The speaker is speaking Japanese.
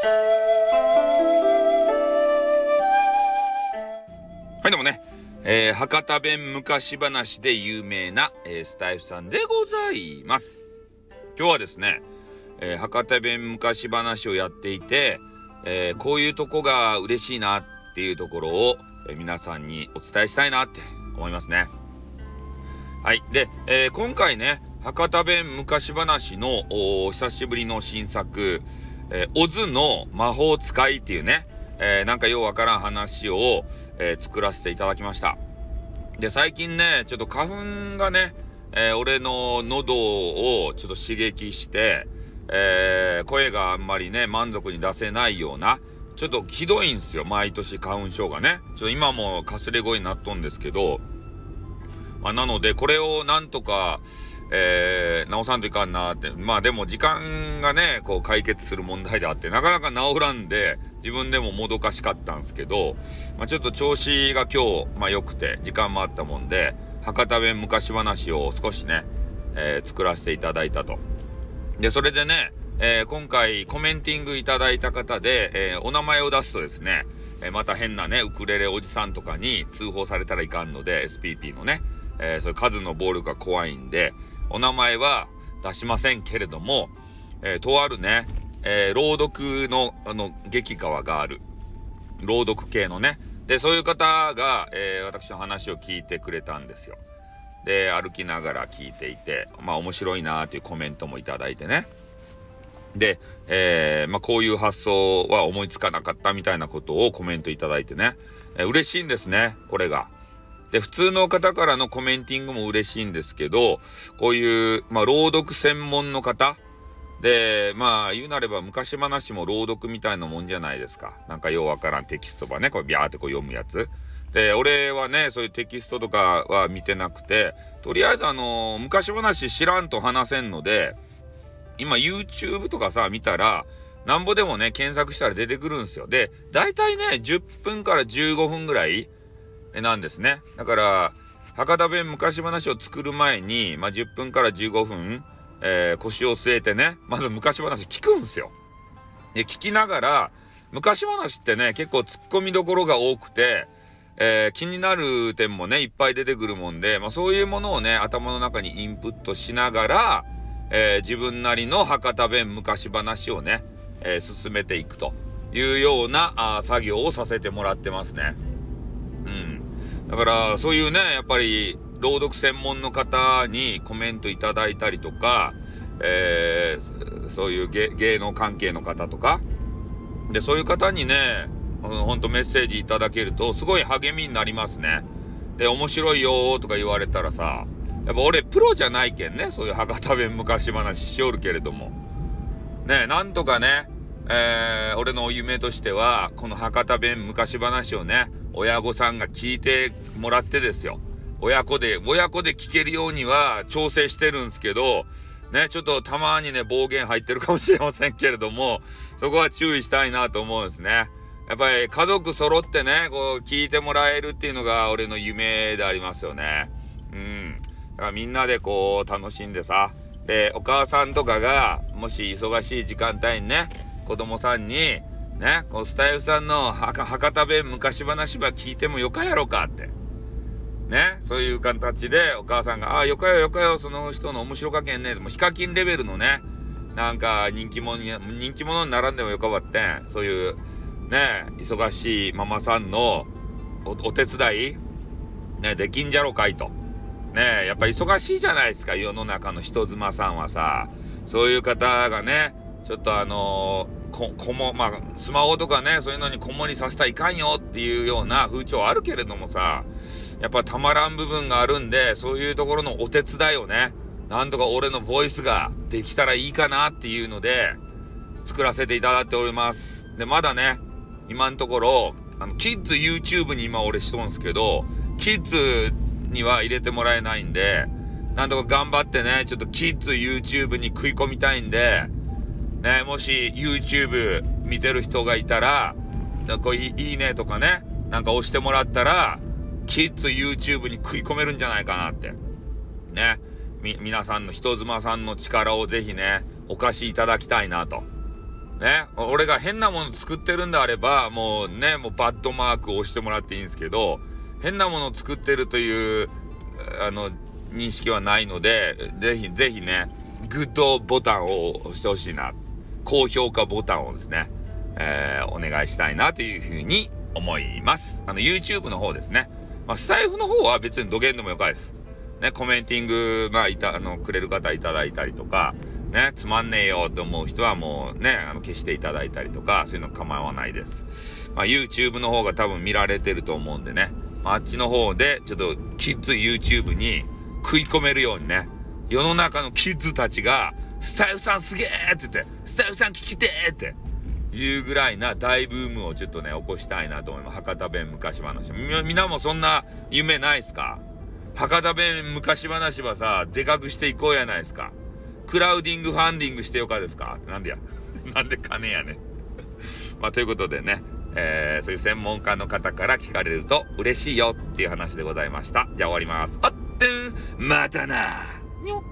はい、どうもね、えー、博多弁昔話で有名な、えー、スタイフさんでございます。今日はですね、えー、博多弁昔話をやっていて、えこういうとこが嬉しいなっていうところを、え皆さんにお伝えしたいなって思いますね。はい。で、え今回ね、博多弁昔話のお久しぶりの新作、えー、オズの魔法使いっていうね、えー、なんかようわからん話を、えー、作らせていただきました。で、最近ね、ちょっと花粉がね、え俺の喉をちょっと刺激して、え声があんまりね、満足に出せないような、ちょっとひどいんですよ、毎年花粉症がね。ちょっと今もかすれ声になっとんですけど、まあ、なので、これをなんとか、えー、直さんといかんなって。まあでも時間がね、こう解決する問題であって、なかなか治らんで、自分でももどかしかったんですけど、まあちょっと調子が今日、まあ良くて、時間もあったもんで、博多弁昔話を少しね、えー、作らせていただいたと。で、それでね、えー、今回コメンティングいただいた方で、えー、お名前を出すとですね、えまた変なね、ウクレレおじさんとかに通報されたらいかんので、SPP のね、えそういう数の暴力が怖いんで、お名前は出しませんけれども、えー、とあるね、えー、朗読の、あの、劇川がある。朗読系のね。で、そういう方が、えー、私の話を聞いてくれたんですよ。で、歩きながら聞いていて、まあ面白いなーっていうコメントもいただいてね。で、えー、まあこういう発想は思いつかなかったみたいなことをコメントいただいてね。えー、嬉しいんですね、これが。で、普通の方からのコメンティングも嬉しいんですけど、こういう、まあ、朗読専門の方で、まあ、言うなれば昔話も朗読みたいなもんじゃないですか。なんかようわからんテキストばね、こうビャーってこう読むやつ。で、俺はね、そういうテキストとかは見てなくて、とりあえずあのー、昔話知らんと話せんので、今 YouTube とかさ、見たら、なんぼでもね、検索したら出てくるんですよ。で、大体ね、10分から15分ぐらい、なんですね。だから、博多弁昔話を作る前に、まあ、10分から15分、えー、腰を据えてね、まず昔話聞くんですよ。で、聞きながら、昔話ってね、結構突っ込みどころが多くて、えー、気になる点もね、いっぱい出てくるもんで、まあ、そういうものをね、頭の中にインプットしながら、えー、自分なりの博多弁昔話をね、えー、進めていくというようなあ作業をさせてもらってますね。だからそういうねやっぱり朗読専門の方にコメントいただいたりとか、えー、そういう芸能関係の方とかでそういう方にねほんとメッセージいただけるとすごい励みになりますね。で面白いよとか言われたらさやっぱ俺プロじゃないけんねそういう博多弁昔話しおるけれどもねなんとかねえー、俺の夢としてはこの博多弁昔話をね親御さんが聞いてもらってですよ。親子で、親子で聞けるようには調整してるんですけど、ね、ちょっとたまにね、暴言入ってるかもしれませんけれども、そこは注意したいなと思うんですね。やっぱり家族揃ってね、こう聞いてもらえるっていうのが俺の夢でありますよね。うん。だからみんなでこう楽しんでさ、で、お母さんとかが、もし忙しい時間帯にね、子供さんに、ね、こうスタイフさんの博多弁昔話ば聞いてもよかやろかって。ね、そういう形でお母さんが、ああ、よかよよかよ、その人の面白かけんね。もうヒカキンレベルのね、なんか人気者に、人気者に並んでもよかばってん。そういう、ね、忙しいママさんのおお手伝い、ね、できんじゃろかいと。ね、やっぱ忙しいじゃないですか、世の中の人妻さんはさ。そういう方がね、ちょっとあのーこ、こも、まあ、スマホとかね、そういうのにこもりさせたらいかんよっていうような風潮あるけれどもさ、やっぱたまらん部分があるんで、そういうところのお手伝いをね、なんとか俺のボイスができたらいいかなっていうので、作らせていただいております。で、まだね、今のところ、あの、キッズ YouTube に今俺しとんすけど、キッズには入れてもらえないんで、なんとか頑張ってね、ちょっとキッズ YouTube に食い込みたいんで、ね、もし YouTube 見てる人がいたら、こういいねとかね、なんか押してもらったら、キッズ YouTube に食い込めるんじゃないかなって。ね。み、皆さんの人妻さんの力をぜひね、お貸しいただきたいなと。ね、俺が変なもの作ってるんであれば、もうね、もうバッドマークを押してもらっていいんですけど、変なものを作ってるという、あの、認識はないので、ぜひ、ぜひね、グッドボタンを押してほしいな。高評価ボタンをですね、えー、お願いしたいなというふうに思います。あの、YouTube の方ですね。まあ、スタイフの方は別に土下でもよかです。ね、コメンティング、まあ、いた、あの、くれる方いただいたりとか、ね、つまんねえよと思う人はもうね、あの消していただいたりとか、そういうの構わないです。まあ、YouTube の方が多分見られてると思うんでね、あっちの方でちょっとキッズ YouTube に食い込めるようにね、世の中のキッズたちが、スタイフさんすげえって言って、スタイフさん聞きてーっていうぐらいな大ブームをちょっとね、起こしたいなと思います。博多弁昔話。み、んなもそんな夢ないっすか？博多弁昔話はさ、でかくしていこうやないですか？クラウディングファンディングしてよかですか？なんでや。なんで金やね。まあ、ということでね、えー、そういう専門家の方から聞かれると嬉しいよっていう話でございました。じゃあ終わります。あっとまたなにょ